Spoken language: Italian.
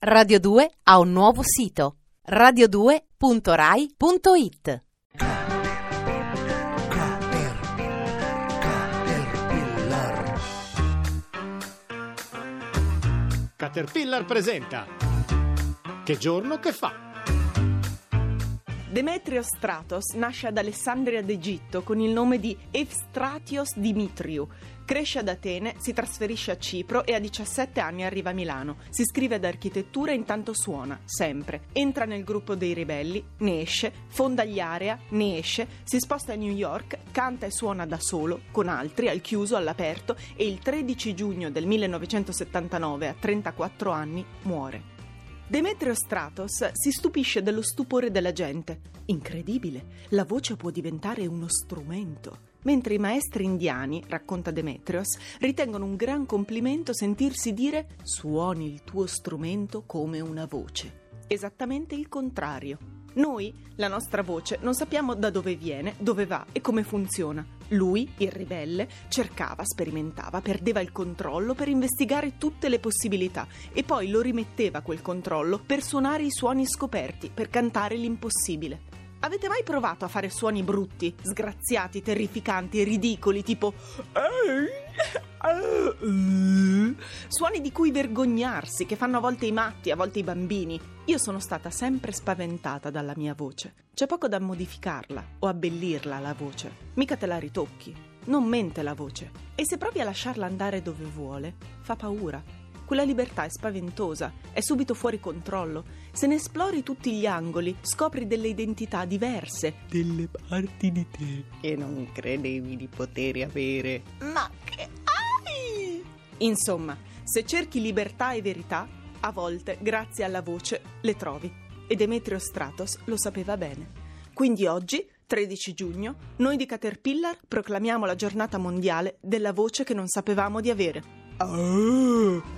Radio 2 ha un nuovo sito radio2.rai.it Caterpillar presenta Che giorno che fa? Demetrio Stratos nasce ad Alessandria d'Egitto con il nome di Evstratios Dimitriou. Cresce ad Atene, si trasferisce a Cipro e a 17 anni arriva a Milano. Si iscrive ad architettura e intanto suona, sempre. Entra nel gruppo dei ribelli, ne esce, fonda gli Area, ne esce, si sposta a New York, canta e suona da solo, con altri, al chiuso, all'aperto e il 13 giugno del 1979, a 34 anni, muore. Demetrio Stratos si stupisce dello stupore della gente. Incredibile, la voce può diventare uno strumento. Mentre i maestri indiani, racconta Demetrios, ritengono un gran complimento sentirsi dire suoni il tuo strumento come una voce. Esattamente il contrario. Noi, la nostra voce, non sappiamo da dove viene, dove va e come funziona. Lui, il ribelle, cercava, sperimentava, perdeva il controllo per investigare tutte le possibilità e poi lo rimetteva quel controllo per suonare i suoni scoperti, per cantare l'impossibile. Avete mai provato a fare suoni brutti, sgraziati, terrificanti, ridicoli, tipo... Suoni di cui vergognarsi, che fanno a volte i matti, a volte i bambini. Io sono stata sempre spaventata dalla mia voce. C'è poco da modificarla o abbellirla la voce. Mica te la ritocchi. Non mente la voce. E se provi a lasciarla andare dove vuole, fa paura. Quella libertà è spaventosa, è subito fuori controllo. Se ne esplori tutti gli angoli, scopri delle identità diverse, delle parti di te che non credevi di poter avere. Ma che hai? Insomma, se cerchi libertà e verità, a volte, grazie alla voce, le trovi. E Demetrio Stratos lo sapeva bene. Quindi oggi, 13 giugno, noi di Caterpillar proclamiamo la giornata mondiale della voce che non sapevamo di avere. Oh.